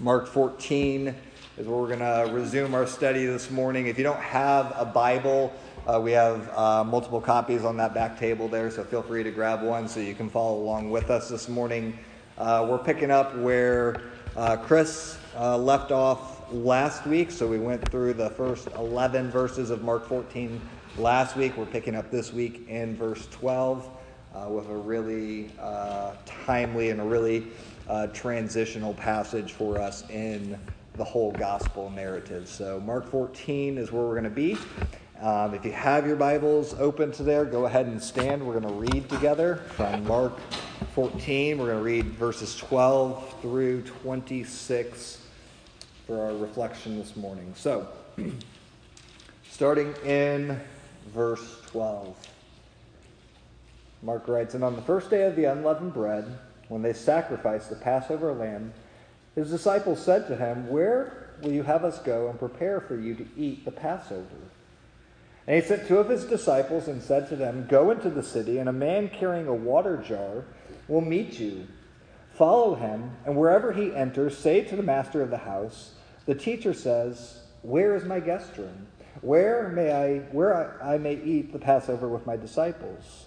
Mark 14 is where we're going to resume our study this morning. If you don't have a Bible, uh, we have uh, multiple copies on that back table there, so feel free to grab one so you can follow along with us this morning. Uh, we're picking up where uh, Chris uh, left off last week, so we went through the first 11 verses of Mark 14 last week. We're picking up this week in verse 12 uh, with a really timely and a really uh, transitional passage for us in the whole gospel narrative. So, Mark 14 is where we're going to be. Um, if you have your Bibles open to there, go ahead and stand. We're going to read together from Mark 14. We're going to read verses 12 through 26 for our reflection this morning. So, starting in verse 12, Mark writes, And on the first day of the unleavened bread, when they sacrificed the Passover lamb, his disciples said to him, Where will you have us go and prepare for you to eat the Passover? And he sent two of his disciples and said to them, Go into the city, and a man carrying a water jar will meet you. Follow him, and wherever he enters, say to the master of the house, The teacher says, Where is my guest room? Where may I where I, I may eat the Passover with my disciples?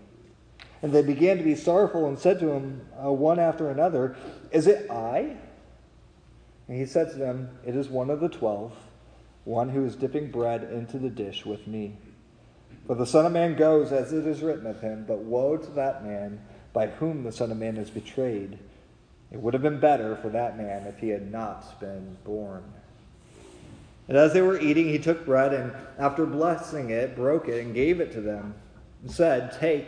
And they began to be sorrowful and said to him, uh, one after another, Is it I? And he said to them, It is one of the twelve, one who is dipping bread into the dish with me. For the Son of Man goes as it is written of him, but woe to that man by whom the Son of Man is betrayed. It would have been better for that man if he had not been born. And as they were eating, he took bread and, after blessing it, broke it and gave it to them, and said, Take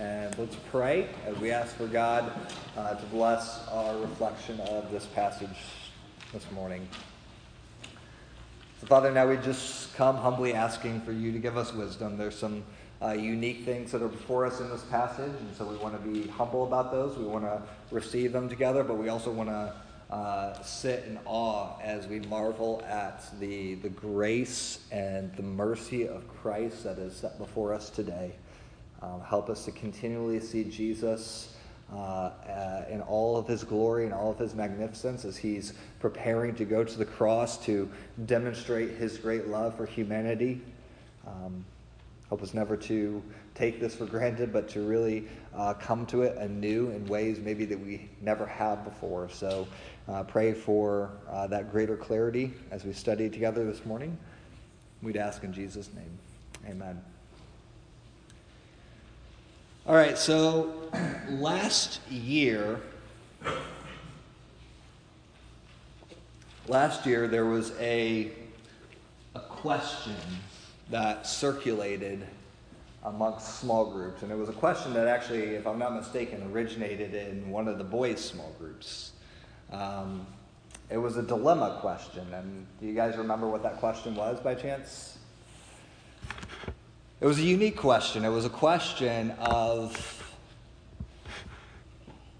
And let's pray as we ask for God uh, to bless our reflection of this passage this morning. So, Father, now we just come humbly asking for you to give us wisdom. There's some uh, unique things that are before us in this passage, and so we want to be humble about those. We want to receive them together, but we also want to uh, sit in awe as we marvel at the, the grace and the mercy of Christ that is set before us today. Um, help us to continually see Jesus uh, uh, in all of his glory and all of his magnificence as he's preparing to go to the cross to demonstrate his great love for humanity. Um, help us never to take this for granted, but to really uh, come to it anew in ways maybe that we never have before. So uh, pray for uh, that greater clarity as we study together this morning. We'd ask in Jesus' name. Amen. All right, so last year, last year there was a, a question that circulated amongst small groups, and it was a question that actually, if I'm not mistaken, originated in one of the boys' small groups. Um, it was a dilemma question, and do you guys remember what that question was by chance? It was a unique question. It was a question of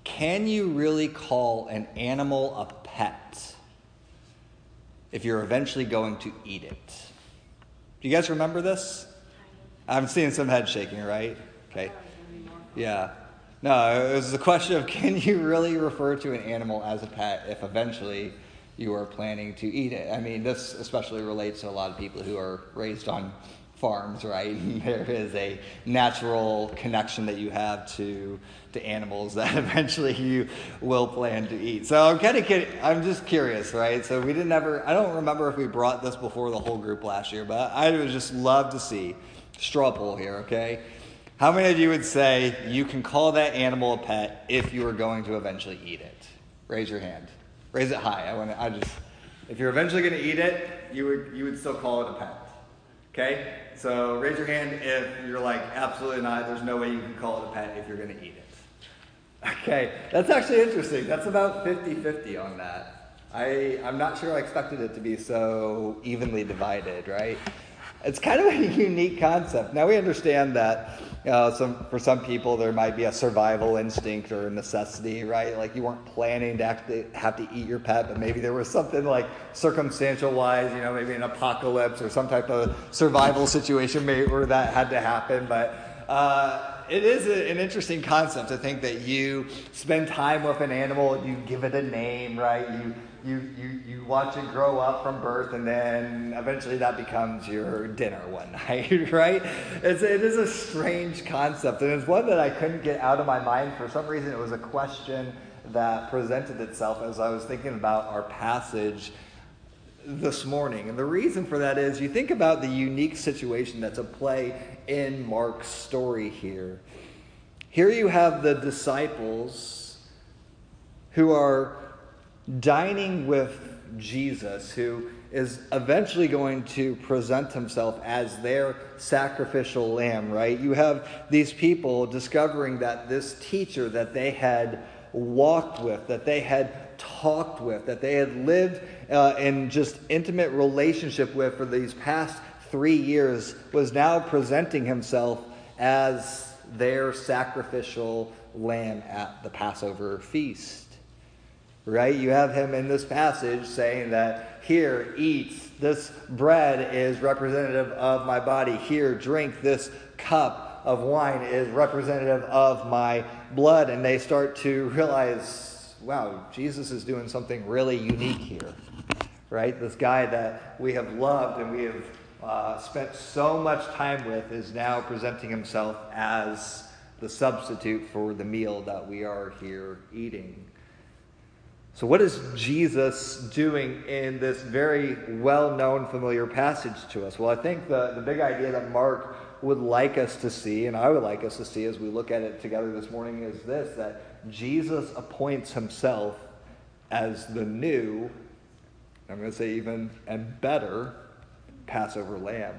can you really call an animal a pet if you're eventually going to eat it? Do you guys remember this? I'm seeing some head shaking, right? Okay. Yeah. No, it was the question of can you really refer to an animal as a pet if eventually you are planning to eat it? I mean, this especially relates to a lot of people who are raised on farms, right? there is a natural connection that you have to to animals that eventually you will plan to eat. So I'm kind of kidding. I'm just curious, right? So we didn't ever. I don't remember if we brought this before the whole group last year, but I would just love to see straw poll here. Okay, How many of you would say you can call that animal a pet if you were going to eventually eat it? Raise your hand. Raise it high. I want. I just. If you're eventually going to eat it, you would you would still call it a pet. Okay. So raise your hand if you're like absolutely not. There's no way you can call it a pet if you're going to eat it. Okay. That's actually interesting. That's about 50-50 on that. I I'm not sure I expected it to be so evenly divided. Right. It's kind of a unique concept. Now we understand that know, some, for some people there might be a survival instinct or a necessity, right? Like you weren't planning to actually have to eat your pet, but maybe there was something like circumstantial wise, you know, maybe an apocalypse or some type of survival situation maybe, where that had to happen. But uh, it is a, an interesting concept to think that you spend time with an animal, you give it a name, right? You you, you, you watch it grow up from birth, and then eventually that becomes your dinner one night, right? It's, it is a strange concept, and it's one that I couldn't get out of my mind. For some reason, it was a question that presented itself as I was thinking about our passage this morning. And the reason for that is you think about the unique situation that's at play in Mark's story here. Here you have the disciples who are dining with Jesus, who is eventually going to present himself as their sacrificial lamb, right? You have these people discovering that this teacher that they had walked with, that they had talked with, that they had lived uh, in just intimate relationship with for these past three years, was now presenting himself as their sacrificial lamb at the Passover feast right? You have him in this passage saying that here, eat, this bread is representative of my body. Here, drink, this cup of wine is representative of my blood. And they start to realize, wow, Jesus is doing something really unique here, right? This guy that we have loved and we have uh, spent so much time with is now presenting himself as the substitute for the meal that we are here eating. So, what is Jesus doing in this very well known, familiar passage to us? Well, I think the, the big idea that Mark would like us to see, and I would like us to see as we look at it together this morning, is this that Jesus appoints himself as the new, I'm going to say even and better, Passover lamb.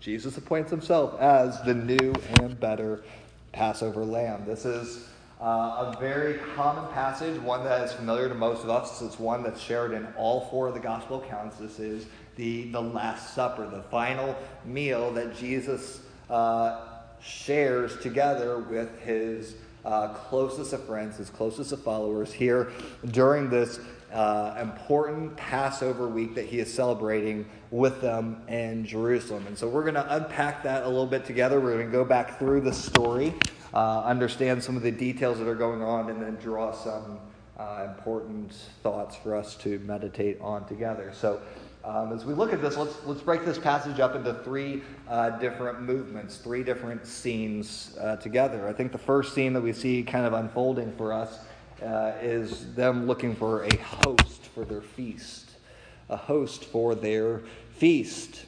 Jesus appoints himself as the new and better Passover lamb. This is uh, a very common passage, one that is familiar to most of us. It's one that's shared in all four of the gospel accounts. This is the, the Last Supper, the final meal that Jesus uh, shares together with his uh, closest of friends, his closest of followers here during this uh, important Passover week that he is celebrating with them in Jerusalem. And so we're going to unpack that a little bit together. We're going to go back through the story uh, understand some of the details that are going on, and then draw some uh, important thoughts for us to meditate on together. So, um, as we look at this, let's, let's break this passage up into three uh, different movements, three different scenes uh, together. I think the first scene that we see kind of unfolding for us uh, is them looking for a host for their feast. A host for their feast.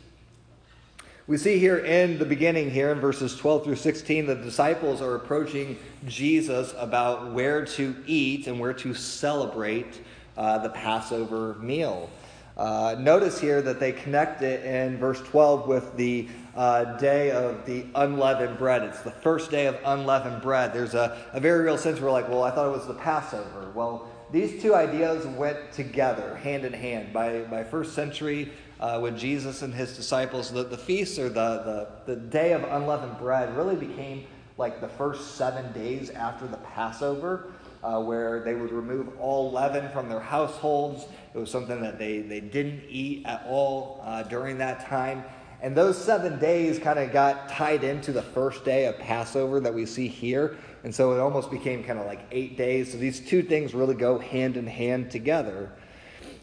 We see here in the beginning, here in verses 12 through 16, the disciples are approaching Jesus about where to eat and where to celebrate uh, the Passover meal. Uh, notice here that they connect it in verse 12 with the uh, day of the unleavened bread. It's the first day of unleavened bread. There's a, a very real sense where, like, well, I thought it was the Passover. Well, these two ideas went together, hand in hand. By, by first century uh, with Jesus and his disciples, the, the feast or the, the, the day of unleavened bread really became like the first seven days after the Passover. Uh, where they would remove all leaven from their households. It was something that they, they didn't eat at all uh, during that time. And those seven days kind of got tied into the first day of Passover that we see here. And so it almost became kind of like eight days. So these two things really go hand in hand together.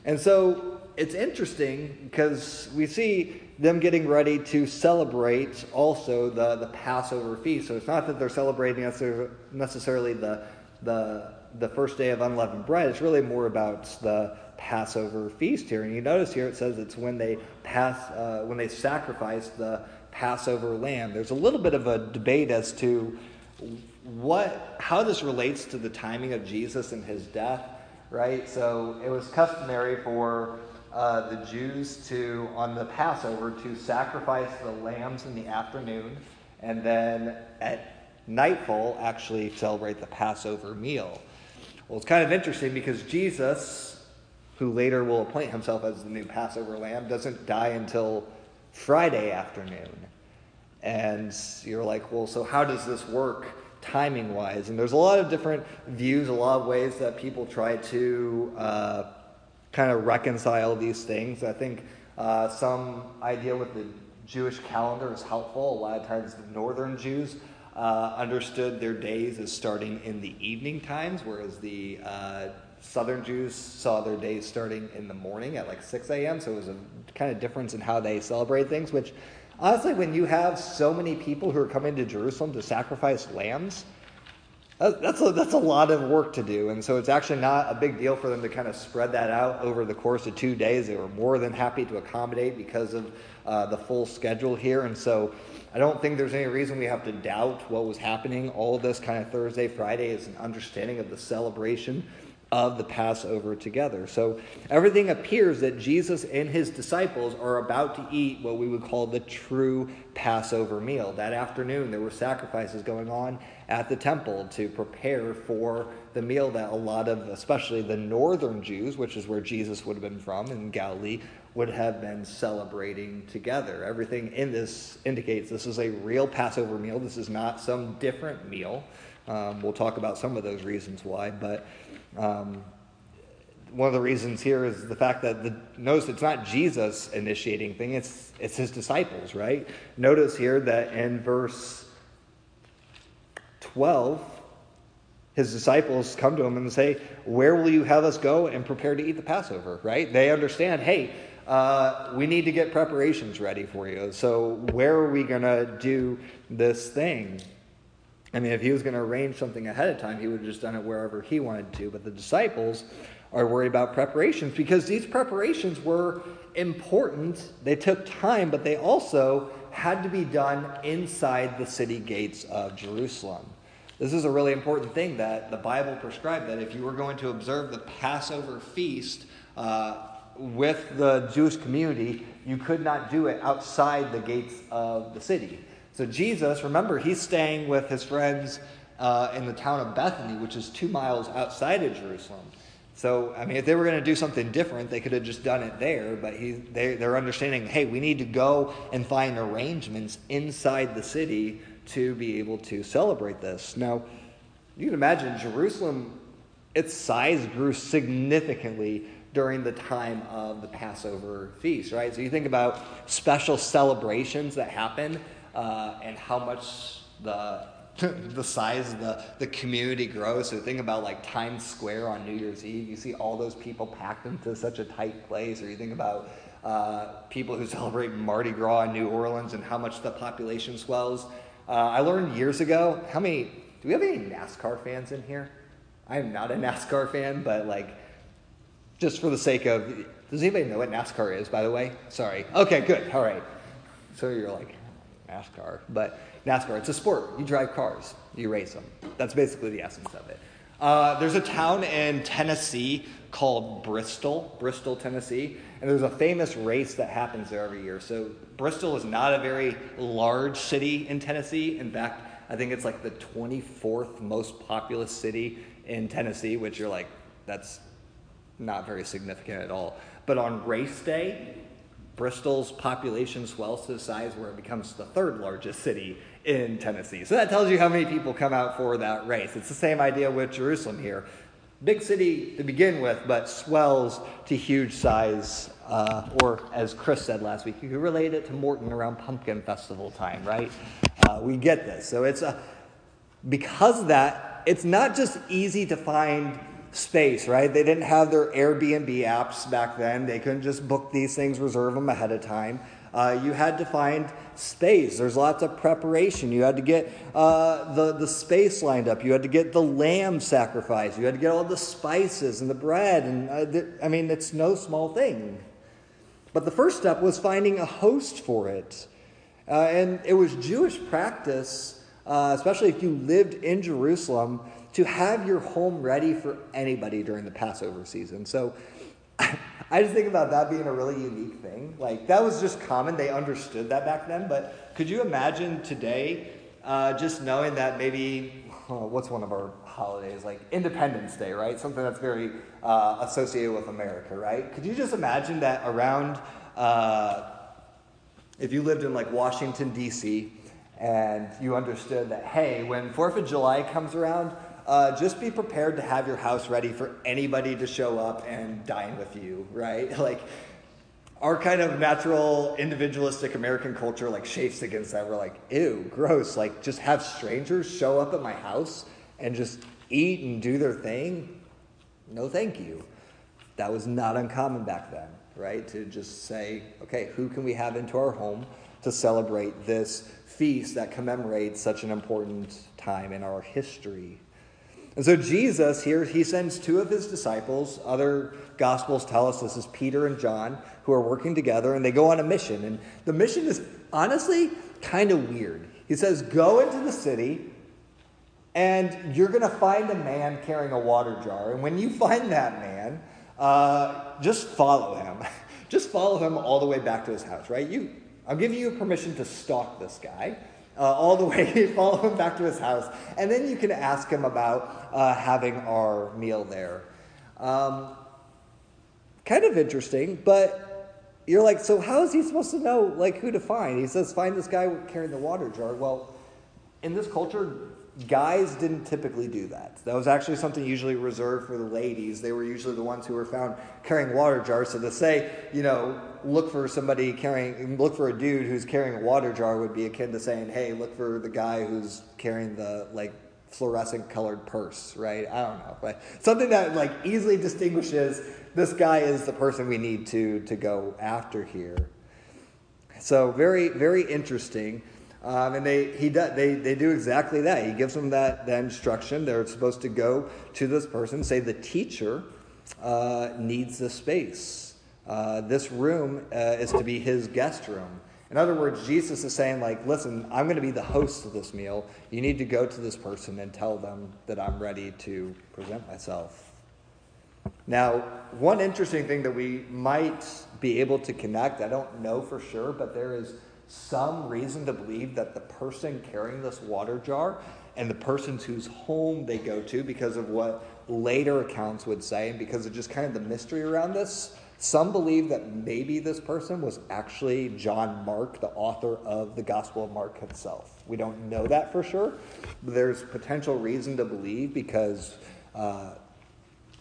And so it's interesting because we see them getting ready to celebrate also the, the Passover feast. So it's not that they're celebrating necessarily the, the, the first day of unleavened bread. It's really more about the Passover feast here. And you notice here it says it's when they pass, uh, when they sacrifice the Passover lamb. There's a little bit of a debate as to what how this relates to the timing of Jesus and his death, right? So it was customary for uh, the Jews to, on the Passover, to sacrifice the lambs in the afternoon, and then at nightfall, actually celebrate the Passover meal. Well, it's kind of interesting because Jesus, who later will appoint himself as the new Passover lamb, doesn't die until Friday afternoon. And you're like, well, so how does this work timing wise? And there's a lot of different views, a lot of ways that people try to uh, kind of reconcile these things. I think uh, some idea with the Jewish calendar is helpful. A lot of times the northern Jews uh, understood their days as starting in the evening times, whereas the uh, southern Jews saw their days starting in the morning at like 6 a.m. So it was a kind of difference in how they celebrate things, which honestly, when you have so many people who are coming to Jerusalem to sacrifice lambs, that's a, that's a lot of work to do. And so it's actually not a big deal for them to kind of spread that out over the course of two days. They were more than happy to accommodate because of uh, the full schedule here. And so I don't think there's any reason we have to doubt what was happening. All of this kind of Thursday, Friday is an understanding of the celebration of the Passover together. So everything appears that Jesus and his disciples are about to eat what we would call the true Passover meal. That afternoon, there were sacrifices going on at the temple to prepare for the meal that a lot of, especially the northern Jews, which is where Jesus would have been from in Galilee, would have been celebrating together. Everything in this indicates this is a real Passover meal. This is not some different meal. Um, we'll talk about some of those reasons why, but um, one of the reasons here is the fact that the notice it's not Jesus initiating thing; it's it's his disciples, right? Notice here that in verse twelve, his disciples come to him and say, "Where will you have us go and prepare to eat the Passover?" Right? They understand. Hey, uh, we need to get preparations ready for you. So where are we going to do this thing? I mean, if he was going to arrange something ahead of time, he would have just done it wherever he wanted to. But the disciples are worried about preparations because these preparations were important. They took time, but they also had to be done inside the city gates of Jerusalem. This is a really important thing that the Bible prescribed that if you were going to observe the Passover feast uh, with the Jewish community, you could not do it outside the gates of the city. So Jesus, remember, he's staying with his friends uh, in the town of Bethany, which is two miles outside of Jerusalem. So, I mean, if they were going to do something different, they could have just done it there. But he, they, they're understanding, hey, we need to go and find arrangements inside the city to be able to celebrate this. Now, you can imagine Jerusalem, its size grew significantly during the time of the Passover feast, right? So you think about special celebrations that happen uh, and how much the the size of the, the community grows. So think about like Times Square on New Year's Eve. You see all those people packed into such a tight place. Or you think about uh, people who celebrate Mardi Gras in New Orleans and how much the population swells. Uh, I learned years ago how many. Do we have any NASCAR fans in here? I am not a NASCAR fan, but like, just for the sake of, does anybody know what NASCAR is? By the way, sorry. Okay, good. All right. So you're like, NASCAR. But NASCAR, it's a sport. You drive cars, you race them. That's basically the essence of it. Uh, there's a town in Tennessee called Bristol, Bristol, Tennessee, and there's a famous race that happens there every year. So Bristol is not a very large city in Tennessee. In fact, I think it's like the 24th most populous city in Tennessee, which you're like, that's not very significant at all. But on race day, Bristol's population swells to the size where it becomes the third largest city in Tennessee. So that tells you how many people come out for that race. It's the same idea with Jerusalem here. Big city to begin with, but swells to huge size. Uh, or as Chris said last week, you can relate it to Morton around Pumpkin Festival time, right? Uh, we get this. So it's a, because of that, it's not just easy to find space, right? They didn't have their Airbnb apps back then. They couldn't just book these things, reserve them ahead of time. Uh, you had to find space. There's lots of preparation. You had to get uh, the, the space lined up. You had to get the lamb sacrificed. You had to get all the spices and the bread. And uh, th- I mean, it's no small thing. But the first step was finding a host for it. Uh, and it was Jewish practice, uh, especially if you lived in Jerusalem, to have your home ready for anybody during the Passover season. So I just think about that being a really unique thing. Like, that was just common. They understood that back then. But could you imagine today uh, just knowing that maybe, oh, what's one of our holidays? Like Independence Day, right? Something that's very uh, associated with America, right? Could you just imagine that around, uh, if you lived in like Washington, D.C., and you understood that, hey, when 4th of July comes around, uh, just be prepared to have your house ready for anybody to show up and dine with you, right? Like, our kind of natural individualistic American culture like chafes against that. We're like, ew, gross. Like, just have strangers show up at my house and just eat and do their thing. No, thank you. That was not uncommon back then, right? To just say, okay, who can we have into our home to celebrate this feast that commemorates such an important time in our history? And so Jesus here, he sends two of his disciples. Other gospels tell us this is Peter and John, who are working together, and they go on a mission. And the mission is honestly kind of weird. He says, Go into the city, and you're going to find a man carrying a water jar. And when you find that man, uh, just follow him. just follow him all the way back to his house, right? You, I'll give you permission to stalk this guy uh, all the way, follow him back to his house, and then you can ask him about uh, having our meal there. Um, kind of interesting, but you're like, so how is he supposed to know like who to find? He says, find this guy carrying the water jar. Well, in this culture, guys didn't typically do that. That was actually something usually reserved for the ladies. They were usually the ones who were found carrying water jars. So to say, you know, look for somebody carrying, look for a dude who's carrying a water jar would be akin to saying, hey, look for the guy who's carrying the like fluorescent colored purse, right? I don't know, but something that like easily distinguishes this guy is the person we need to to go after here. So very very interesting. Um, and they, he does, they, they do exactly that. He gives them that, that instruction. They're supposed to go to this person, say, the teacher uh, needs this space. Uh, this room uh, is to be his guest room. In other words, Jesus is saying, like, listen, I'm going to be the host of this meal. You need to go to this person and tell them that I'm ready to present myself. Now, one interesting thing that we might be able to connect, I don't know for sure, but there is some reason to believe that the person carrying this water jar and the persons whose home they go to, because of what later accounts would say, and because of just kind of the mystery around this, some believe that maybe this person was actually John Mark, the author of the Gospel of Mark itself. We don't know that for sure, there's potential reason to believe because uh,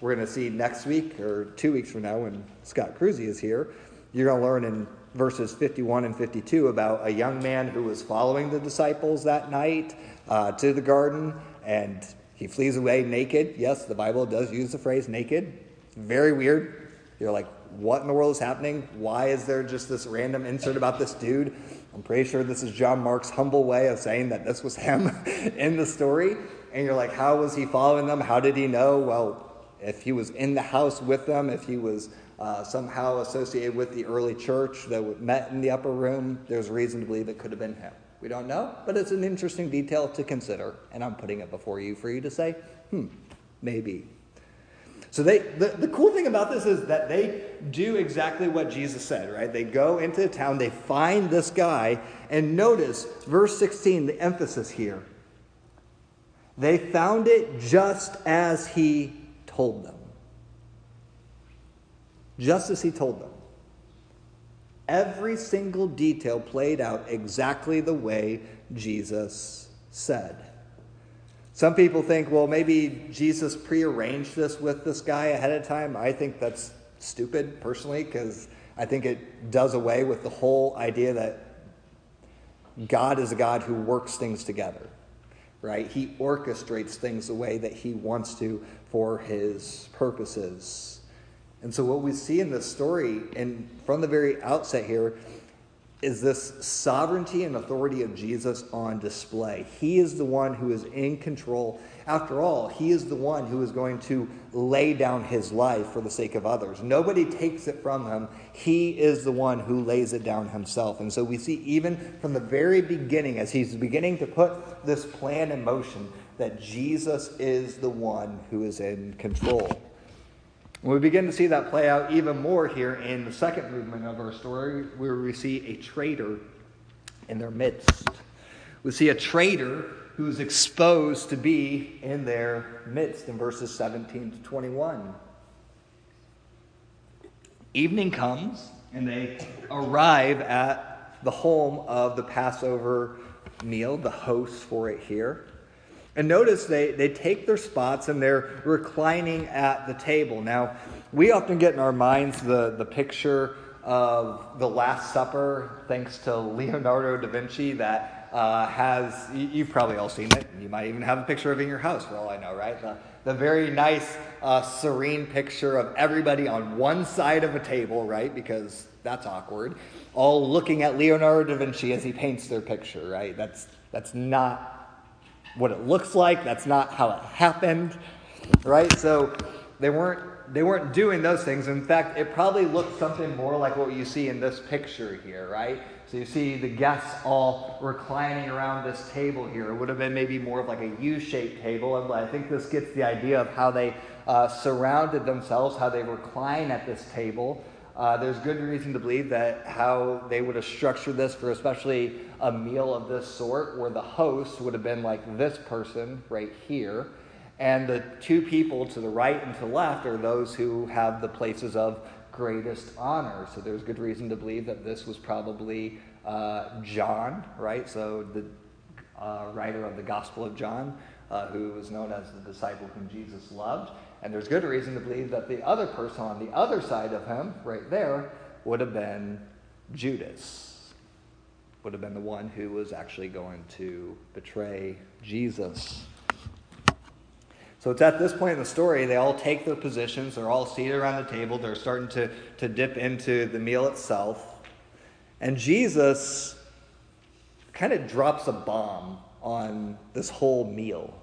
we're going to see next week or two weeks from now when Scott Cruzy is here, you're going to learn in verses 51 and 52 about a young man who was following the disciples that night uh, to the garden and he flees away naked. Yes, the Bible does use the phrase naked. Very weird. You're like, what in the world is happening? Why is there just this random insert about this dude? I'm pretty sure this is John Mark's humble way of saying that this was him in the story. And you're like, how was he following them? How did he know? Well, if he was in the house with them, if he was uh, somehow associated with the early church that met in the upper room, there's reason to believe it could have been him. We don't know, but it's an interesting detail to consider, and I'm putting it before you for you to say, hmm, maybe. So they the, the cool thing about this is that they do exactly what Jesus said, right? They go into the town, they find this guy, and notice verse 16, the emphasis here. They found it just as he told them just as he told them. Every single detail played out exactly the way Jesus said. Some people think, well, maybe Jesus prearranged this with this guy ahead of time. I think that's stupid, personally, because I think it does away with the whole idea that God is a God who works things together, right? He orchestrates things the way that he wants to for his purposes. And so, what we see in this story, and from the very outset here, is this sovereignty and authority of Jesus on display. He is the one who is in control. After all, he is the one who is going to lay down his life for the sake of others. Nobody takes it from him. He is the one who lays it down himself. And so we see, even from the very beginning, as he's beginning to put this plan in motion, that Jesus is the one who is in control. We begin to see that play out even more here in the second movement of our story, where we see a traitor in their midst. We see a traitor who's exposed to be in their midst in verses 17 to 21. Evening comes, and they arrive at the home of the Passover meal, the host for it here. And notice they, they take their spots and they're reclining at the table. Now, we often get in our minds the, the picture of the Last Supper, thanks to Leonardo da Vinci, that uh, has, you've probably all seen it. You might even have a picture of it in your house, for all I know, right? The, the very nice, uh, serene picture of everybody on one side of a table, right? Because that's awkward. All looking at Leonardo da Vinci as he paints their picture, right? That's, that's not what it looks like. That's not how it happened, right? So they weren't they weren't doing those things. In fact, it probably looked something more like what you see in this picture here, right? So you see the guests all reclining around this table here. It would have been maybe more of like a U-shaped table, and I think this gets the idea of how they uh, surrounded themselves, how they recline at this table. Uh, there's good reason to believe that how they would have structured this for especially a meal of this sort, where the host would have been like this person right here, and the two people to the right and to left are those who have the places of greatest honor. So there's good reason to believe that this was probably uh, John, right? So the uh, writer of the Gospel of John, uh, who was known as the disciple whom Jesus loved. And there's good reason to believe that the other person on the other side of him, right there, would have been Judas, would have been the one who was actually going to betray Jesus. So it's at this point in the story, they all take their positions, they're all seated around the table, they're starting to, to dip into the meal itself. And Jesus kind of drops a bomb on this whole meal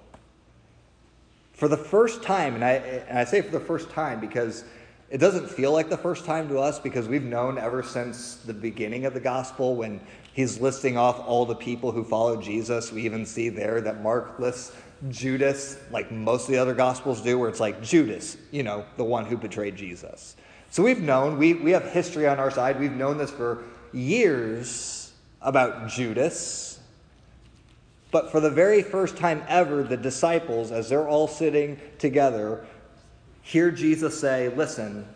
for the first time, and I, and I say for the first time because it doesn't feel like the first time to us because we've known ever since the beginning of the gospel when he's listing off all the people who follow Jesus. We even see there that Mark lists Judas, like most of the other gospels do, where it's like Judas, you know, the one who betrayed Jesus. So we've known, we, we have history on our side. We've known this for years about Judas. But for the very first time ever, the disciples, as they're all sitting together, hear Jesus say, Listen,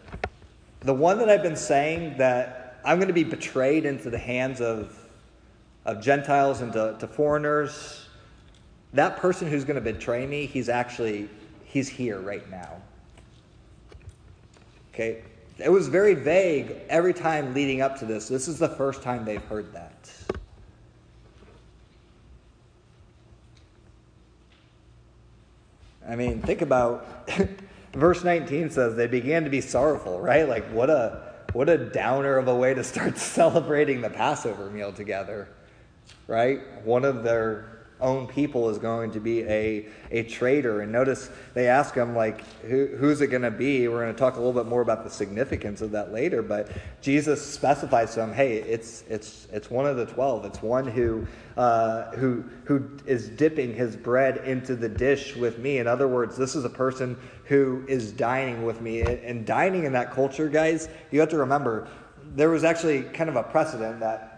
the one that I've been saying that I'm going to be betrayed into the hands of, of Gentiles and to, to foreigners, that person who's going to betray me, he's actually, he's here right now. Okay? It was very vague every time leading up to this. This is the first time they've heard that. I mean, think about verse 19 says they began to be sorrowful, right? Like what a what a downer of a way to start celebrating the Passover meal together. Right? One of their own people is going to be a, a traitor. And notice they ask him, like, Who, who's it going to be? We're going to talk a little bit more about the significance of that later. But Jesus specifies to him, hey, it's, it's, it's one of the twelve. It's one who, uh, who, who is dipping his bread into the dish with me. In other words, this is a person who is dining with me. And dining in that culture, guys, you have to remember, there was actually kind of a precedent that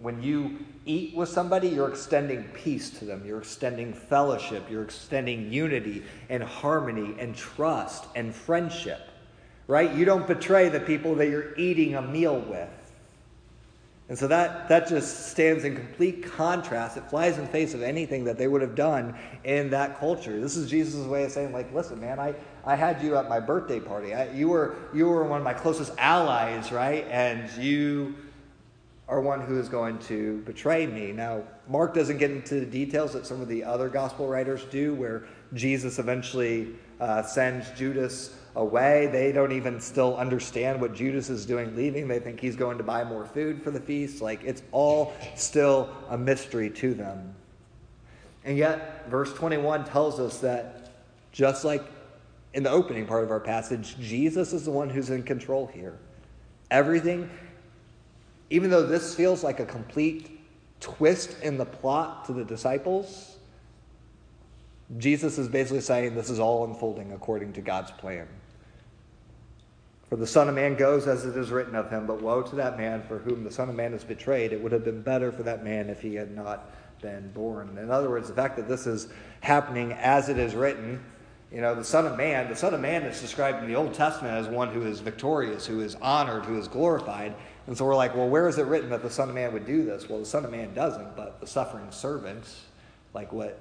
when you eat with somebody, you're extending peace to them. You're extending fellowship. You're extending unity and harmony and trust and friendship. Right? You don't betray the people that you're eating a meal with. And so that, that just stands in complete contrast. It flies in the face of anything that they would have done in that culture. This is Jesus' way of saying, like, listen, man, I, I had you at my birthday party. I, you, were, you were one of my closest allies, right? And you are one who is going to betray me. Now, Mark doesn't get into the details that some of the other gospel writers do, where Jesus eventually uh, sends Judas away. They don't even still understand what Judas is doing leaving. They think he's going to buy more food for the feast. Like, it's all still a mystery to them. And yet, verse 21 tells us that just like in the opening part of our passage, Jesus is the one who's in control here. Everything even though this feels like a complete twist in the plot to the disciples, Jesus is basically saying this is all unfolding according to God's plan. For the Son of Man goes as it is written of him, but woe to that man for whom the Son of Man is betrayed. It would have been better for that man if he had not been born. In other words, the fact that this is happening as it is written, you know, the Son of Man, the Son of Man is described in the Old Testament as one who is victorious, who is honored, who is glorified. And so we're like, well, where is it written that the Son of Man would do this? Well, the Son of Man doesn't, but the suffering servant, like what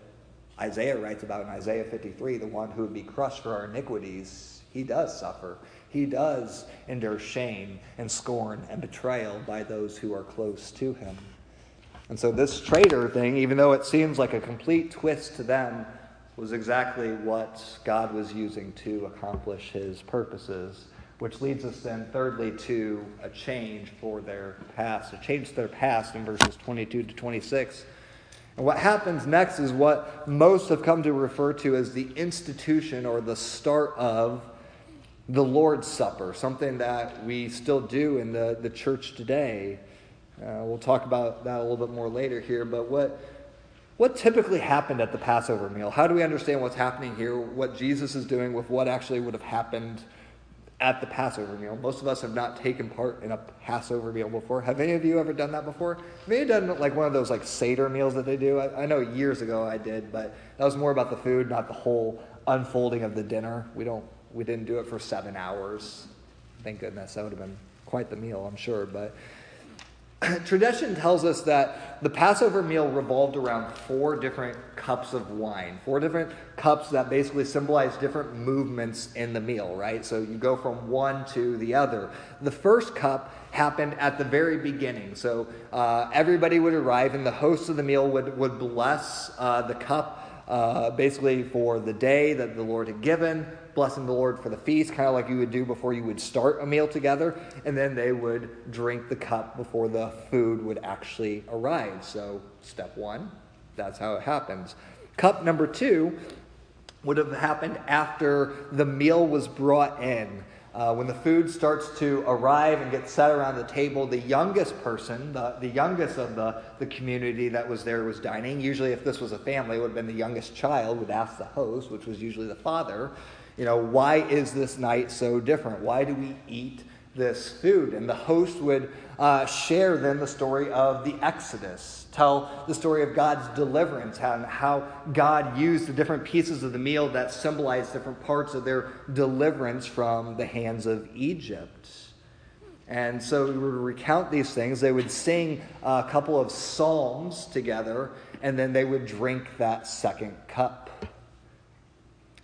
Isaiah writes about in Isaiah 53, the one who would be crushed for our iniquities, he does suffer. He does endure shame and scorn and betrayal by those who are close to him. And so, this traitor thing, even though it seems like a complete twist to them, was exactly what God was using to accomplish his purposes. Which leads us then, thirdly, to a change for their past, a change to their past in verses 22 to 26. And what happens next is what most have come to refer to as the institution or the start of the Lord's Supper, something that we still do in the, the church today. Uh, we'll talk about that a little bit more later here, but what, what typically happened at the Passover meal? How do we understand what's happening here, what Jesus is doing with what actually would have happened at the Passover meal. Most of us have not taken part in a Passover meal before. Have any of you ever done that before? Have you done like one of those like Seder meals that they do? I, I, know years ago I did, but that was more about the food, not the whole unfolding of the dinner. We don't, we didn't do it for seven hours. Thank goodness. That would have been quite the meal, I'm sure. But tradition tells us that the Passover meal revolved around four different cups of wine, four different cups that basically symbolize different movements in the meal, right? So you go from one to the other. The first cup happened at the very beginning. So uh, everybody would arrive, and the host of the meal would, would bless uh, the cup uh, basically for the day that the Lord had given, blessing the Lord for the feast, kind of like you would do before you would start a meal together. And then they would drink the cup before the food would actually arrive. So, step one, that's how it happens. Cup number two would have happened after the meal was brought in. Uh, when the food starts to arrive and get set around the table, the youngest person, the, the youngest of the, the community that was there was dining. Usually, if this was a family, it would have been the youngest child would ask the host, which was usually the father, you know, why is this night so different? Why do we eat this food? And the host would uh, share then the story of the Exodus, tell the story of God's deliverance and how God used the different pieces of the meal that symbolized different parts of their deliverance from the hands of Egypt. And so we would recount these things. They would sing a couple of psalms together, and then they would drink that second cup.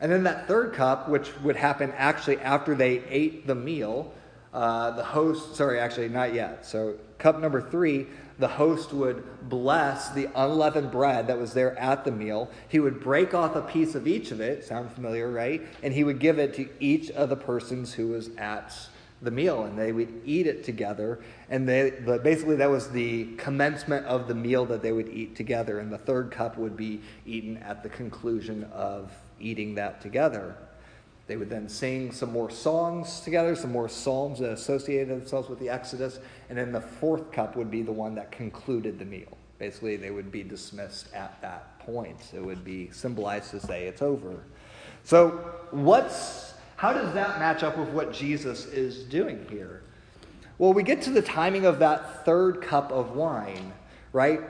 And then that third cup, which would happen actually after they ate the meal, uh, the host, sorry, actually, not yet. So, cup number three, the host would bless the unleavened bread that was there at the meal. He would break off a piece of each of it, sound familiar, right? And he would give it to each of the persons who was at the meal, and they would eat it together. And they, the, basically, that was the commencement of the meal that they would eat together. And the third cup would be eaten at the conclusion of eating that together. They would then sing some more songs together, some more psalms that associated themselves with the Exodus, and then the fourth cup would be the one that concluded the meal. Basically, they would be dismissed at that point. It would be symbolized to say it's over. So, what's how does that match up with what Jesus is doing here? Well, we get to the timing of that third cup of wine, right?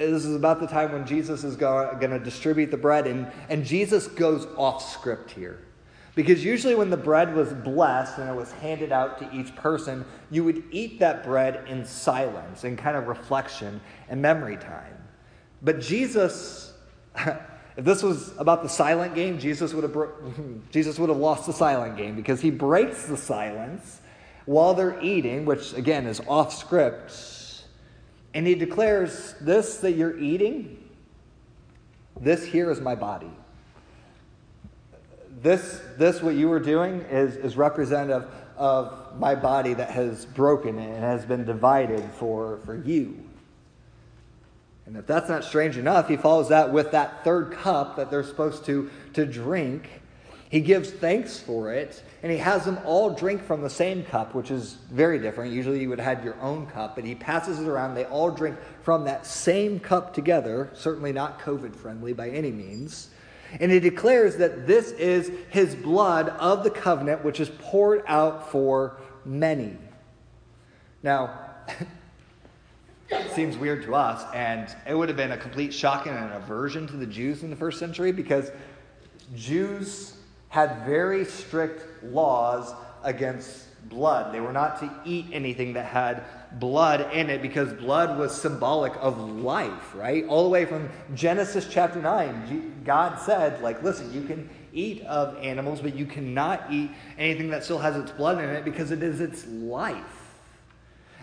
This is about the time when Jesus is going to distribute the bread, and, and Jesus goes off script here. Because usually, when the bread was blessed and it was handed out to each person, you would eat that bread in silence, and kind of reflection and memory time. But Jesus, if this was about the silent game, Jesus would have, Jesus would have lost the silent game because he breaks the silence while they're eating, which again is off script And he declares, This that you're eating, this here is my body. This, this what you were doing is, is representative of my body that has broken and has been divided for, for you. And if that's not strange enough, he follows that with that third cup that they're supposed to, to drink. He gives thanks for it, and he has them all drink from the same cup, which is very different. Usually you would have your own cup, but he passes it around. They all drink from that same cup together, certainly not COVID friendly by any means. And he declares that this is his blood of the covenant, which is poured out for many. Now, it seems weird to us, and it would have been a complete shock and an aversion to the Jews in the first century because Jews had very strict laws against blood. They were not to eat anything that had blood in it because blood was symbolic of life, right? All the way from Genesis chapter 9, God said, like, listen, you can eat of animals, but you cannot eat anything that still has its blood in it because it is its life.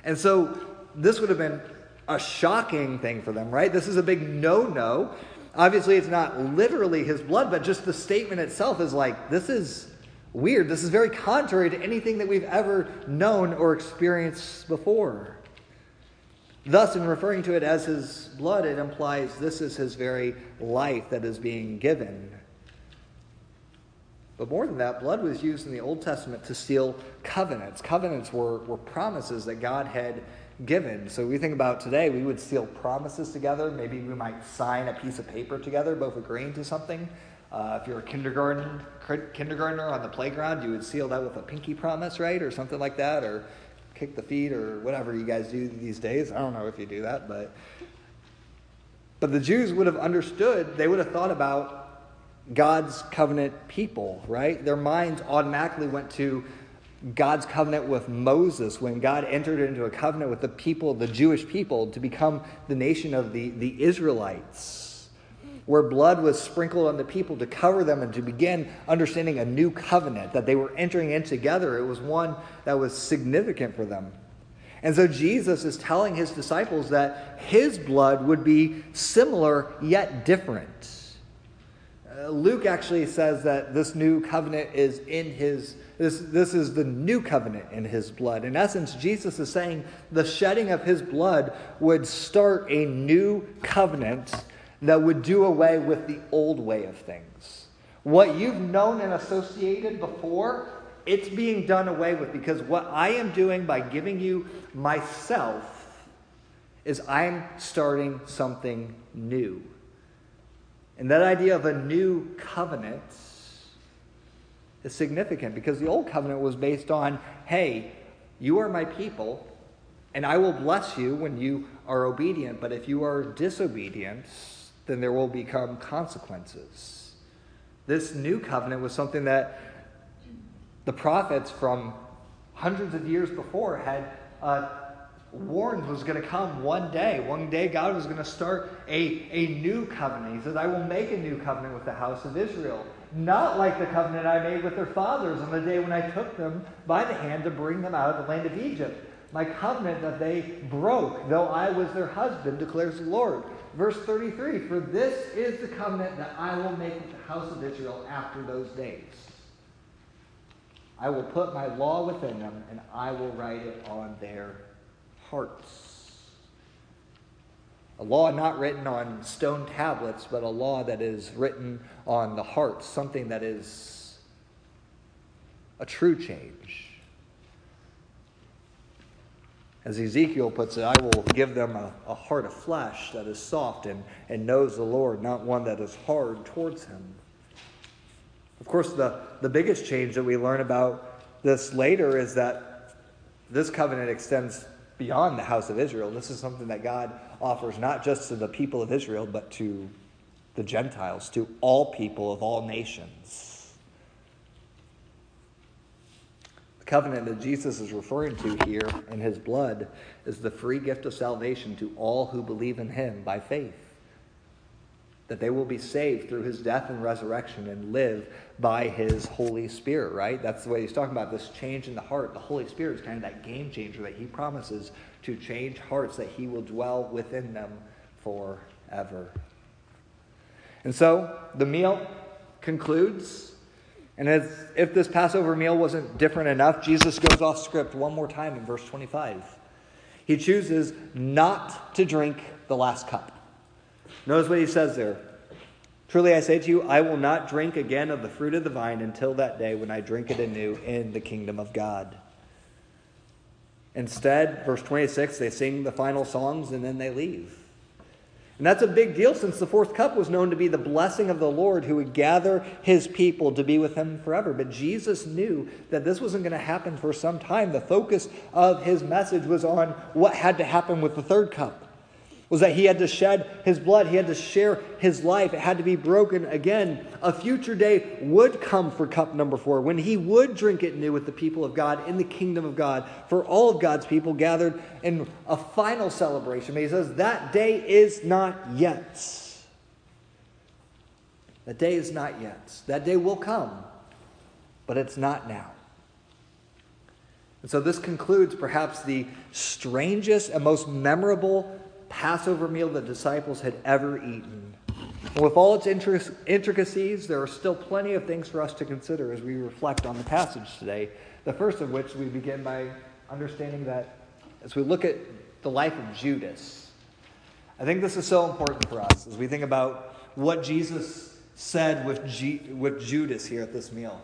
And so this would have been a shocking thing for them, right? This is a big no no. Obviously, it's not literally his blood, but just the statement itself is like, this is weird. This is very contrary to anything that we've ever known or experienced before. Thus, in referring to it as his blood, it implies this is his very life that is being given. But more than that, blood was used in the Old Testament to seal covenants. Covenants were, were promises that God had given. So we think about today, we would seal promises together. Maybe we might sign a piece of paper together, both agreeing to something. Uh, if you're a kindergarten kindergartner on the playground, you would seal that with a pinky promise, right, or something like that, or kick the feet, or whatever you guys do these days. I don't know if you do that, but but the Jews would have understood. They would have thought about God's covenant people, right? Their minds automatically went to God's covenant with Moses when God entered into a covenant with the people, the Jewish people, to become the nation of the, the Israelites, where blood was sprinkled on the people to cover them and to begin understanding a new covenant that they were entering in together. It was one that was significant for them. And so Jesus is telling his disciples that his blood would be similar yet different. Uh, Luke actually says that this new covenant is in his this, this is the new covenant in his blood. In essence, Jesus is saying the shedding of his blood would start a new covenant that would do away with the old way of things. What you've known and associated before, it's being done away with because what I am doing by giving you myself is I'm starting something new. And that idea of a new covenant is significant because the old covenant was based on hey, you are my people, and I will bless you when you are obedient, but if you are disobedient, then there will become consequences. This new covenant was something that the prophets from hundreds of years before had uh, warned was going to come one day. One day, God was going to start a, a new covenant. He says, I will make a new covenant with the house of Israel not like the covenant I made with their fathers on the day when I took them by the hand to bring them out of the land of Egypt. My covenant that they broke, though I was their husband, declares the Lord. Verse 33 For this is the covenant that I will make with the house of Israel after those days. I will put my law within them, and I will write it on their hearts. A law not written on stone tablets, but a law that is written on the hearts, something that is a true change. As Ezekiel puts it, I will give them a, a heart of flesh that is soft and, and knows the Lord, not one that is hard towards him. Of course, the, the biggest change that we learn about this later is that this covenant extends beyond the house of Israel. This is something that God offers not just to the people of Israel, but to the Gentiles, to all people of all nations. The covenant that Jesus is referring to here in his blood is the free gift of salvation to all who believe in him by faith. that they will be saved through his death and resurrection and live by his Holy Spirit, right? That's the way he's talking about this change in the heart. The Holy Spirit is kind of that game changer that he promises to change hearts, that he will dwell within them forever. And so the meal concludes. And as if this Passover meal wasn't different enough, Jesus goes off script one more time in verse 25. He chooses not to drink the last cup. Notice what he says there. Truly I say to you, I will not drink again of the fruit of the vine until that day when I drink it anew in the kingdom of God. Instead, verse 26, they sing the final songs and then they leave. And that's a big deal since the fourth cup was known to be the blessing of the Lord who would gather his people to be with him forever. But Jesus knew that this wasn't going to happen for some time. The focus of his message was on what had to happen with the third cup was that he had to shed his blood, he had to share his life, it had to be broken again. A future day would come for cup number four when he would drink it new with the people of God in the kingdom of God for all of God's people gathered in a final celebration. But he says that day is not yet. That day is not yet. That day will come, but it's not now. And so this concludes perhaps the strangest and most memorable Passover meal the disciples had ever eaten. With all its intricacies, there are still plenty of things for us to consider as we reflect on the passage today. The first of which we begin by understanding that as we look at the life of Judas, I think this is so important for us as we think about what Jesus said with, G- with Judas here at this meal.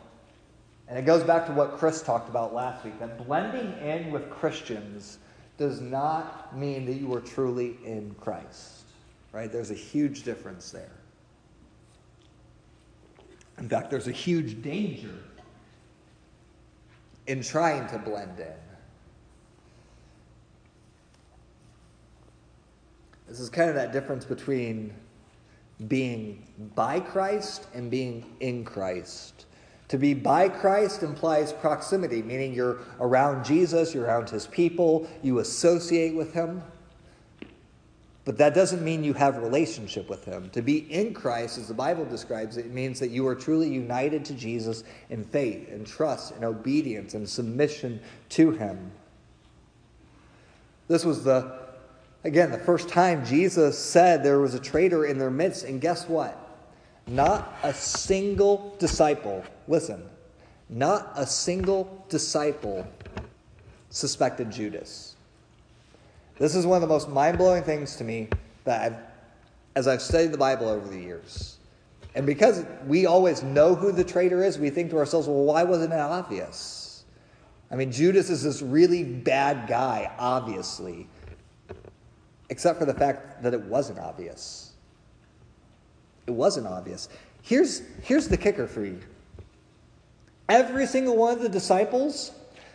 And it goes back to what Chris talked about last week that blending in with Christians does not mean that you are truly in Christ. Right? There's a huge difference there. In fact, there's a huge danger in trying to blend in. This is kind of that difference between being by Christ and being in Christ. To be by Christ implies proximity, meaning you're around Jesus, you're around his people, you associate with him. But that doesn't mean you have relationship with him. To be in Christ, as the Bible describes it, means that you are truly united to Jesus in faith and trust and obedience and submission to him. This was the, again, the first time Jesus said there was a traitor in their midst. And guess what? Not a single disciple, listen, not a single disciple suspected Judas. This is one of the most mind blowing things to me that I've, as I've studied the Bible over the years. And because we always know who the traitor is, we think to ourselves, well, why wasn't it obvious? I mean, Judas is this really bad guy, obviously, except for the fact that it wasn't obvious. It wasn't obvious. Here's, here's the kicker for you every single one of the disciples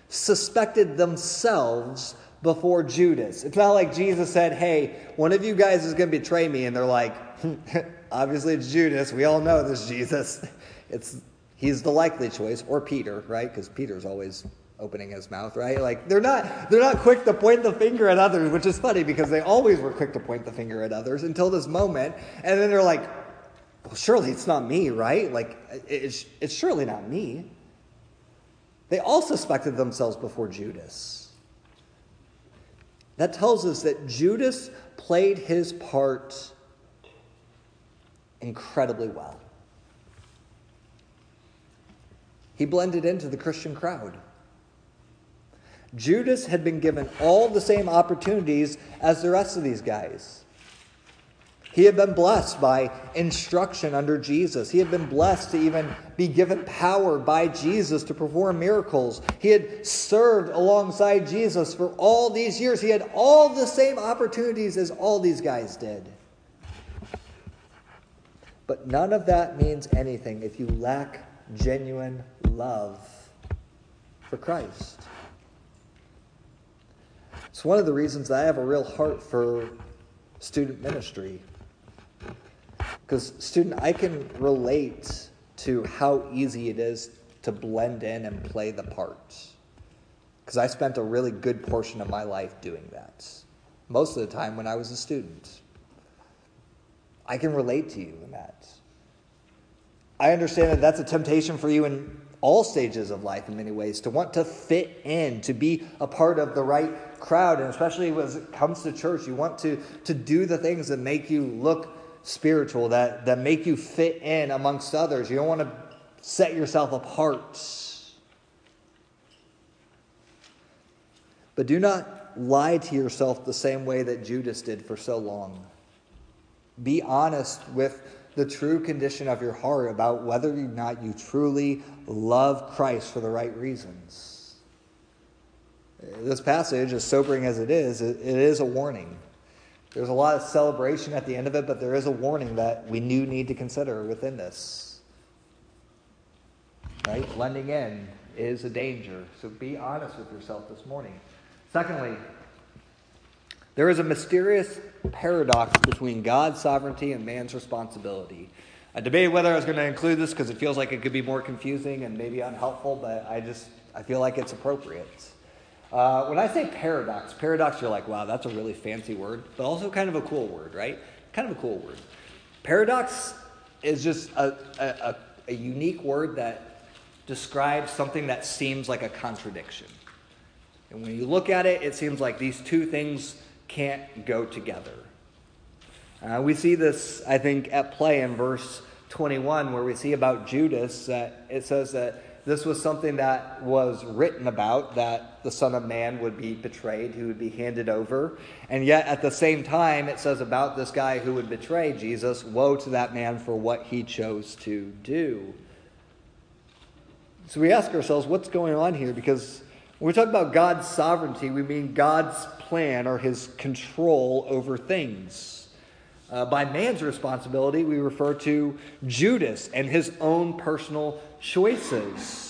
suspected themselves before Judas. It's not like Jesus said, Hey, one of you guys is going to betray me. And they're like, Obviously, it's Judas. We all know this Jesus. It's, he's the likely choice. Or Peter, right? Because Peter's always opening his mouth, right? Like they're not they're not quick to point the finger at others, which is funny because they always were quick to point the finger at others until this moment, and then they're like, well, surely it's not me, right? Like, it's, it's surely not me. They all suspected themselves before Judas. That tells us that Judas played his part incredibly well. He blended into the Christian crowd. Judas had been given all the same opportunities as the rest of these guys. He had been blessed by instruction under Jesus. He had been blessed to even be given power by Jesus to perform miracles. He had served alongside Jesus for all these years. He had all the same opportunities as all these guys did. But none of that means anything if you lack genuine love for Christ. It's one of the reasons I have a real heart for student ministry. Because, student, I can relate to how easy it is to blend in and play the part. Because I spent a really good portion of my life doing that. Most of the time when I was a student. I can relate to you in that. I understand that that's a temptation for you in all stages of life in many ways to want to fit in, to be a part of the right crowd, and especially when it comes to church, you want to, to do the things that make you look spiritual, that, that make you fit in amongst others. You don't want to set yourself apart. But do not lie to yourself the same way that Judas did for so long. Be honest with the true condition of your heart about whether or not you truly love Christ for the right reasons. This passage, as sobering as it is, it is a warning. There's a lot of celebration at the end of it, but there is a warning that we do need to consider within this. Right? Blending in is a danger. So be honest with yourself this morning. Secondly, there is a mysterious paradox between God's sovereignty and man's responsibility. I debated whether I was going to include this because it feels like it could be more confusing and maybe unhelpful, but I just I feel like it's appropriate. Uh, when I say paradox, paradox, you're like, wow, that's a really fancy word, but also kind of a cool word, right? Kind of a cool word. Paradox is just a, a, a unique word that describes something that seems like a contradiction. And when you look at it, it seems like these two things can't go together. Uh, we see this, I think, at play in verse 21, where we see about Judas that it says that this was something that was written about that the Son of Man would be betrayed, who would be handed over. And yet, at the same time, it says about this guy who would betray Jesus Woe to that man for what he chose to do. So we ask ourselves, what's going on here? Because when we talk about God's sovereignty, we mean God's plan or his control over things. Uh, by man's responsibility, we refer to Judas and his own personal choices.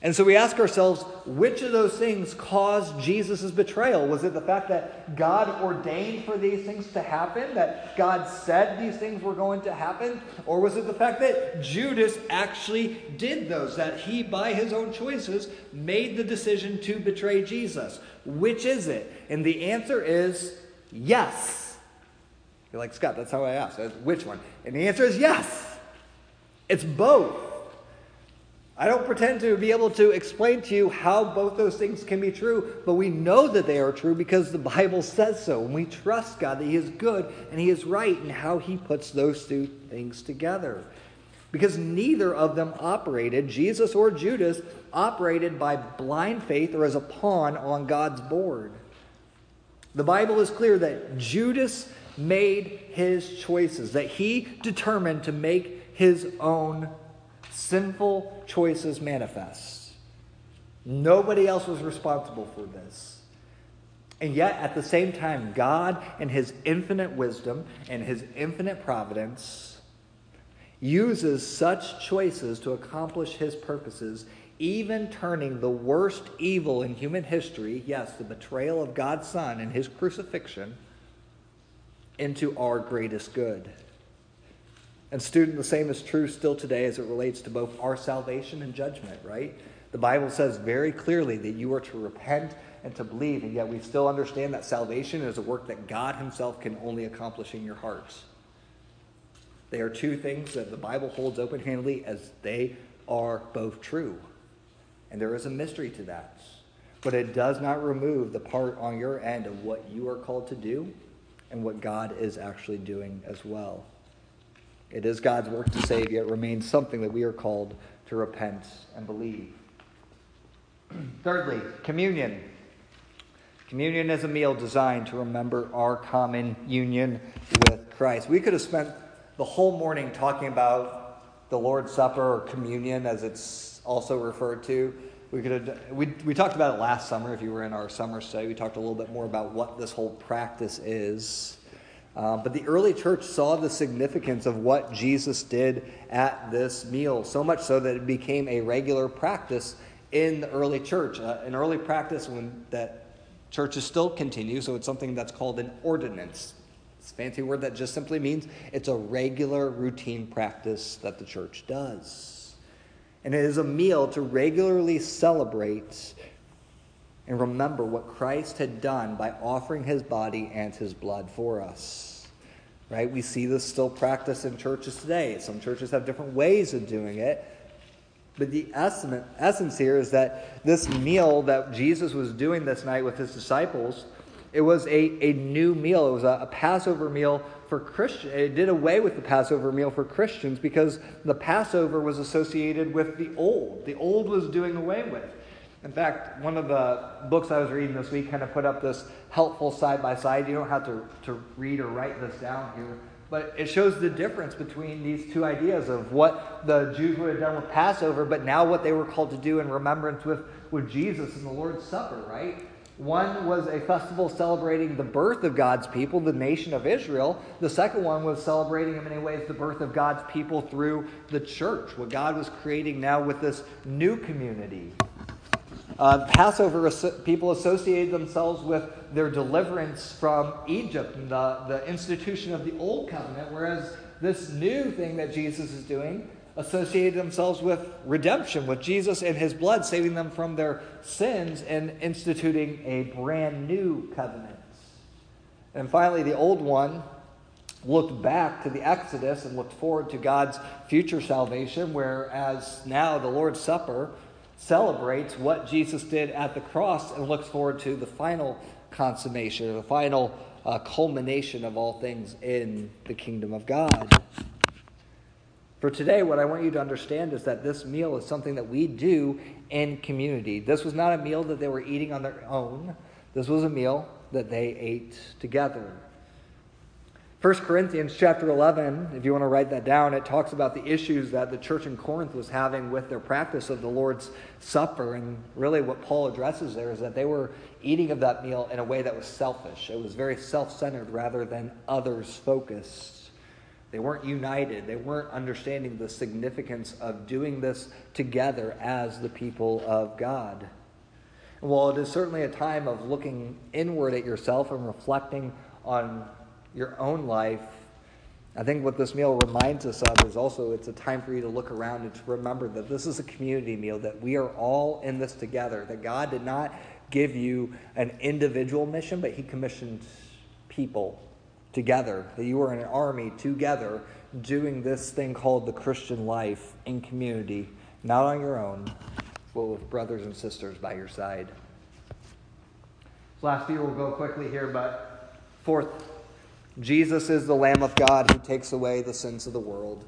And so we ask ourselves, which of those things caused Jesus' betrayal? Was it the fact that God ordained for these things to happen, that God said these things were going to happen? Or was it the fact that Judas actually did those, that he, by his own choices, made the decision to betray Jesus? Which is it? And the answer is yes. You're like, Scott, that's how I asked. Uh, which one? And the answer is yes. It's both. I don't pretend to be able to explain to you how both those things can be true, but we know that they are true because the Bible says so. And we trust God that He is good and He is right in how He puts those two things together. Because neither of them operated, Jesus or Judas, operated by blind faith or as a pawn on God's board. The Bible is clear that Judas made his choices, that he determined to make his own sinful choices manifest. Nobody else was responsible for this. And yet, at the same time, God, in His infinite wisdom and His infinite providence, uses such choices to accomplish His purposes, even turning the worst evil in human history yes, the betrayal of God's Son and His crucifixion into our greatest good. And, student, the same is true still today as it relates to both our salvation and judgment, right? The Bible says very clearly that you are to repent and to believe, and yet we still understand that salvation is a work that God Himself can only accomplish in your hearts. They are two things that the Bible holds open handedly as they are both true. And there is a mystery to that. But it does not remove the part on your end of what you are called to do and what God is actually doing as well. It is God's work to save, yet remains something that we are called to repent and believe. Thirdly, communion. Communion is a meal designed to remember our common union with Christ. We could have spent the whole morning talking about the Lord's Supper or communion, as it's also referred to. We could have we, we talked about it last summer. If you were in our summer study, we talked a little bit more about what this whole practice is. Uh, but the early church saw the significance of what Jesus did at this meal, so much so that it became a regular practice in the early church. Uh, an early practice when that churches still continue, so it's something that's called an ordinance. It's a fancy word that just simply means it's a regular routine practice that the church does. And it is a meal to regularly celebrate and remember what Christ had done by offering his body and his blood for us. right? We see this still practiced in churches today. Some churches have different ways of doing it. But the essence here is that this meal that Jesus was doing this night with his disciples, it was a, a new meal. It was a, a Passover meal for Christians. It did away with the Passover meal for Christians because the Passover was associated with the old. The old was doing away with. In fact, one of the books I was reading this week kind of put up this helpful side by side. You don't have to, to read or write this down here, but it shows the difference between these two ideas of what the Jews would have done with Passover, but now what they were called to do in remembrance with, with Jesus and the Lord's Supper, right? One was a festival celebrating the birth of God's people, the nation of Israel. The second one was celebrating, in many ways, the birth of God's people through the church, what God was creating now with this new community. Uh, Passover people associated themselves with their deliverance from Egypt and the, the institution of the Old Covenant, whereas this new thing that Jesus is doing associated themselves with redemption, with Jesus and his blood saving them from their sins and instituting a brand new covenant. And finally, the old one looked back to the Exodus and looked forward to God's future salvation, whereas now the Lord's Supper celebrates what Jesus did at the cross and looks forward to the final consummation, the final uh, culmination of all things in the kingdom of God. For today, what I want you to understand is that this meal is something that we do in community. This was not a meal that they were eating on their own, this was a meal that they ate together. 1 Corinthians chapter 11, if you want to write that down, it talks about the issues that the church in Corinth was having with their practice of the Lord's Supper. And really, what Paul addresses there is that they were eating of that meal in a way that was selfish. It was very self centered rather than others focused. They weren't united, they weren't understanding the significance of doing this together as the people of God. And while it is certainly a time of looking inward at yourself and reflecting on your own life, I think what this meal reminds us of is also it's a time for you to look around and to remember that this is a community meal, that we are all in this together, that God did not give you an individual mission, but He commissioned people together, that you are an army together doing this thing called the Christian life in community, not on your own, but with brothers and sisters by your side. Last few will go quickly here, but fourth, Jesus is the Lamb of God who takes away the sins of the world.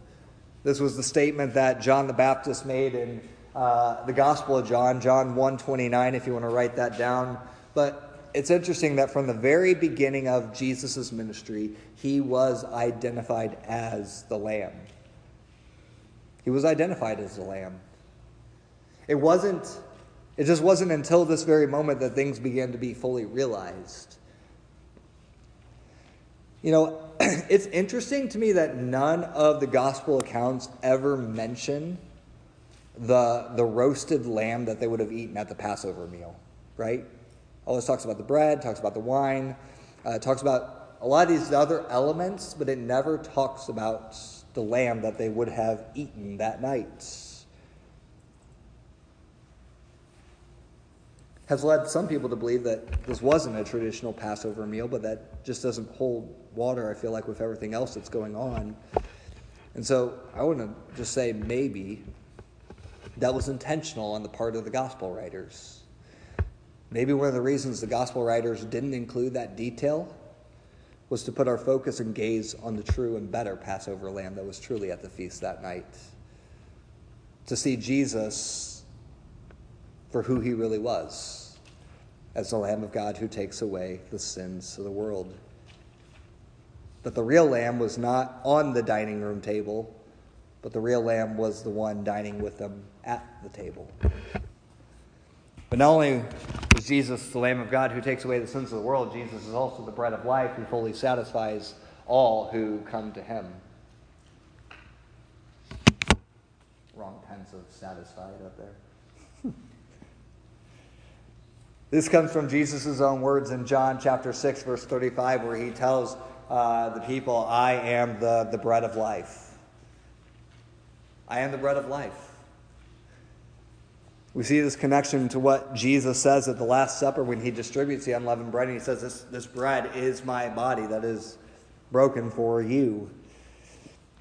This was the statement that John the Baptist made in uh, the Gospel of John, John 129, if you want to write that down. But it's interesting that from the very beginning of Jesus' ministry, he was identified as the Lamb. He was identified as the Lamb. It wasn't, it just wasn't until this very moment that things began to be fully realized. You know, it's interesting to me that none of the gospel accounts ever mention the, the roasted lamb that they would have eaten at the Passover meal, right? Always talks about the bread, talks about the wine, uh, talks about a lot of these other elements, but it never talks about the lamb that they would have eaten that night. Has led some people to believe that this wasn't a traditional Passover meal, but that just doesn't hold water, I feel like, with everything else that's going on. And so I want to just say maybe that was intentional on the part of the gospel writers. Maybe one of the reasons the gospel writers didn't include that detail was to put our focus and gaze on the true and better Passover lamb that was truly at the feast that night. To see Jesus for who he really was as the Lamb of God who takes away the sins of the world. But the real lamb was not on the dining room table, but the real lamb was the one dining with them at the table. But not only is Jesus the Lamb of God who takes away the sins of the world, Jesus is also the bread of life who fully satisfies all who come to him. Wrong tense of satisfied up there. this comes from Jesus' own words in John chapter 6, verse 35, where he tells uh, the people, I am the, the bread of life. I am the bread of life. We see this connection to what Jesus says at the Last Supper when he distributes the unleavened bread. And he says, This, this bread is my body that is broken for you.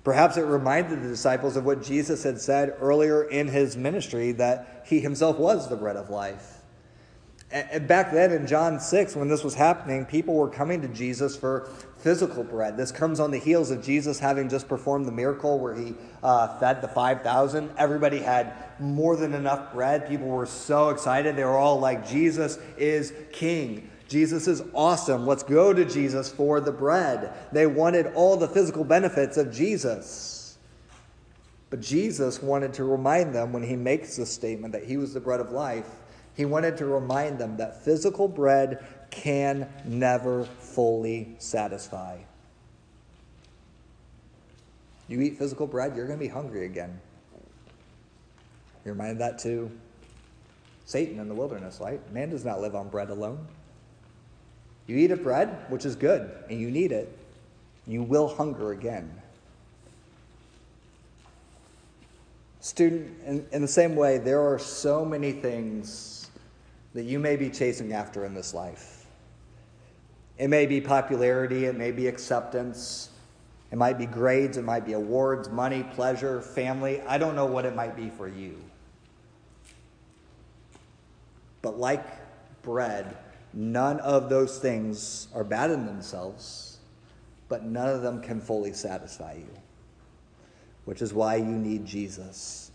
Perhaps it reminded the disciples of what Jesus had said earlier in his ministry that he himself was the bread of life. Back then in John 6, when this was happening, people were coming to Jesus for physical bread. This comes on the heels of Jesus having just performed the miracle where he uh, fed the 5,000. Everybody had more than enough bread. People were so excited. They were all like, Jesus is king. Jesus is awesome. Let's go to Jesus for the bread. They wanted all the physical benefits of Jesus. But Jesus wanted to remind them when he makes this statement that he was the bread of life, he wanted to remind them that physical bread can never fully satisfy. You eat physical bread, you're going to be hungry again. You're reminded that too. Satan in the wilderness, right? Man does not live on bread alone. You eat a bread, which is good, and you need it, you will hunger again. Student, in, in the same way, there are so many things that you may be chasing after in this life. It may be popularity, it may be acceptance, it might be grades, it might be awards, money, pleasure, family. I don't know what it might be for you. But like bread, None of those things are bad in themselves, but none of them can fully satisfy you, which is why you need Jesus.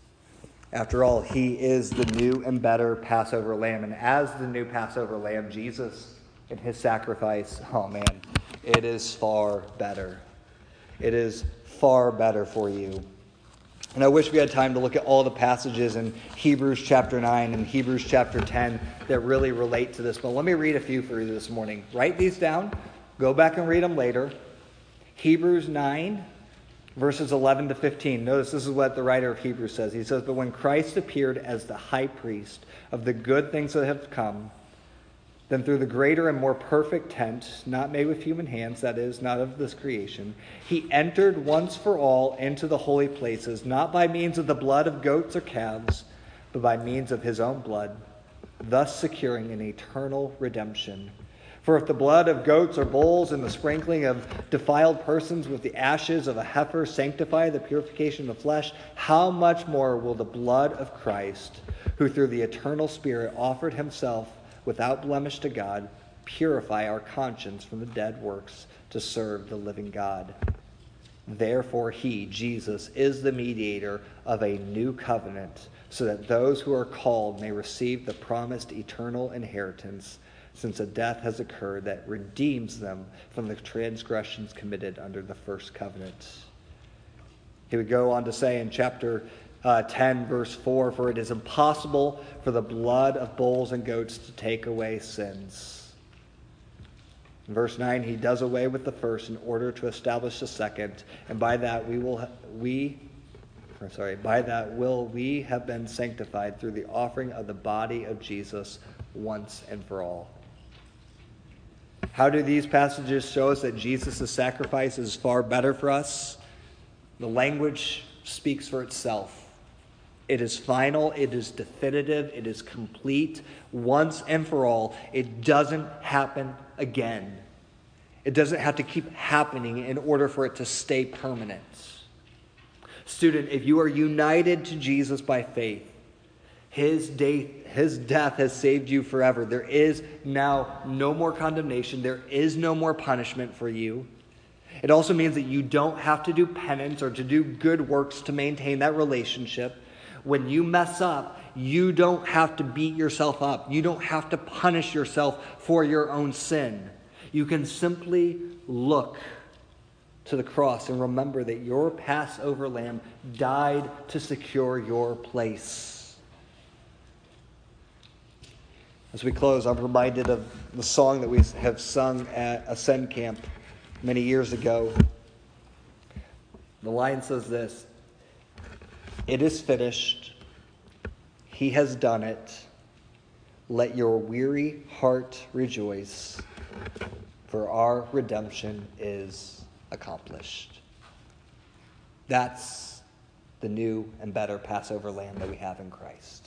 After all, he is the new and better Passover lamb. And as the new Passover lamb, Jesus and his sacrifice, oh man, it is far better. It is far better for you. And I wish we had time to look at all the passages in Hebrews chapter 9 and Hebrews chapter 10 that really relate to this. But let me read a few for you this morning. Write these down, go back and read them later. Hebrews 9, verses 11 to 15. Notice this is what the writer of Hebrews says. He says, But when Christ appeared as the high priest of the good things that have come, then through the greater and more perfect tent, not made with human hands, that is, not of this creation, he entered once for all into the holy places, not by means of the blood of goats or calves, but by means of his own blood, thus securing an eternal redemption. For if the blood of goats or bulls and the sprinkling of defiled persons with the ashes of a heifer sanctify the purification of flesh, how much more will the blood of Christ, who through the eternal Spirit offered himself without blemish to God, purify our conscience from the dead works to serve the living God. Therefore, he, Jesus, is the mediator of a new covenant, so that those who are called may receive the promised eternal inheritance, since a death has occurred that redeems them from the transgressions committed under the first covenant. He would go on to say in chapter uh, 10, verse 4 For it is impossible for the blood of bulls and goats to take away sins. In verse 9, he does away with the first in order to establish the second, and by that we will, we, or sorry, by that will we have been sanctified through the offering of the body of Jesus once and for all. How do these passages show us that Jesus' sacrifice is far better for us? The language speaks for itself. It is final, it is definitive, it is complete once and for all. It doesn't happen again. It doesn't have to keep happening in order for it to stay permanent. Student, if you are united to Jesus by faith, his, his death has saved you forever. There is now no more condemnation, there is no more punishment for you. It also means that you don't have to do penance or to do good works to maintain that relationship when you mess up, you don't have to beat yourself up. You don't have to punish yourself for your own sin. You can simply look to the cross and remember that your Passover lamb died to secure your place. As we close, I'm reminded of the song that we have sung at Ascend Camp many years ago. The line says this it is finished. He has done it. Let your weary heart rejoice, for our redemption is accomplished. That's the new and better Passover lamb that we have in Christ.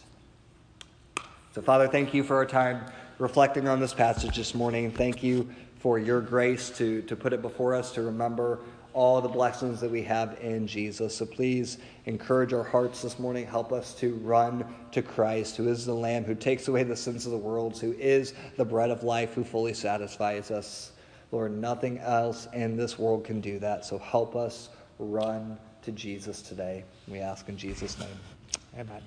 So, Father, thank you for our time reflecting on this passage this morning. Thank you for your grace to, to put it before us, to remember all the blessings that we have in Jesus. So please encourage our hearts this morning. Help us to run to Christ, who is the Lamb who takes away the sins of the world, who is the bread of life, who fully satisfies us. Lord, nothing else in this world can do that. So help us run to Jesus today. We ask in Jesus' name. Amen.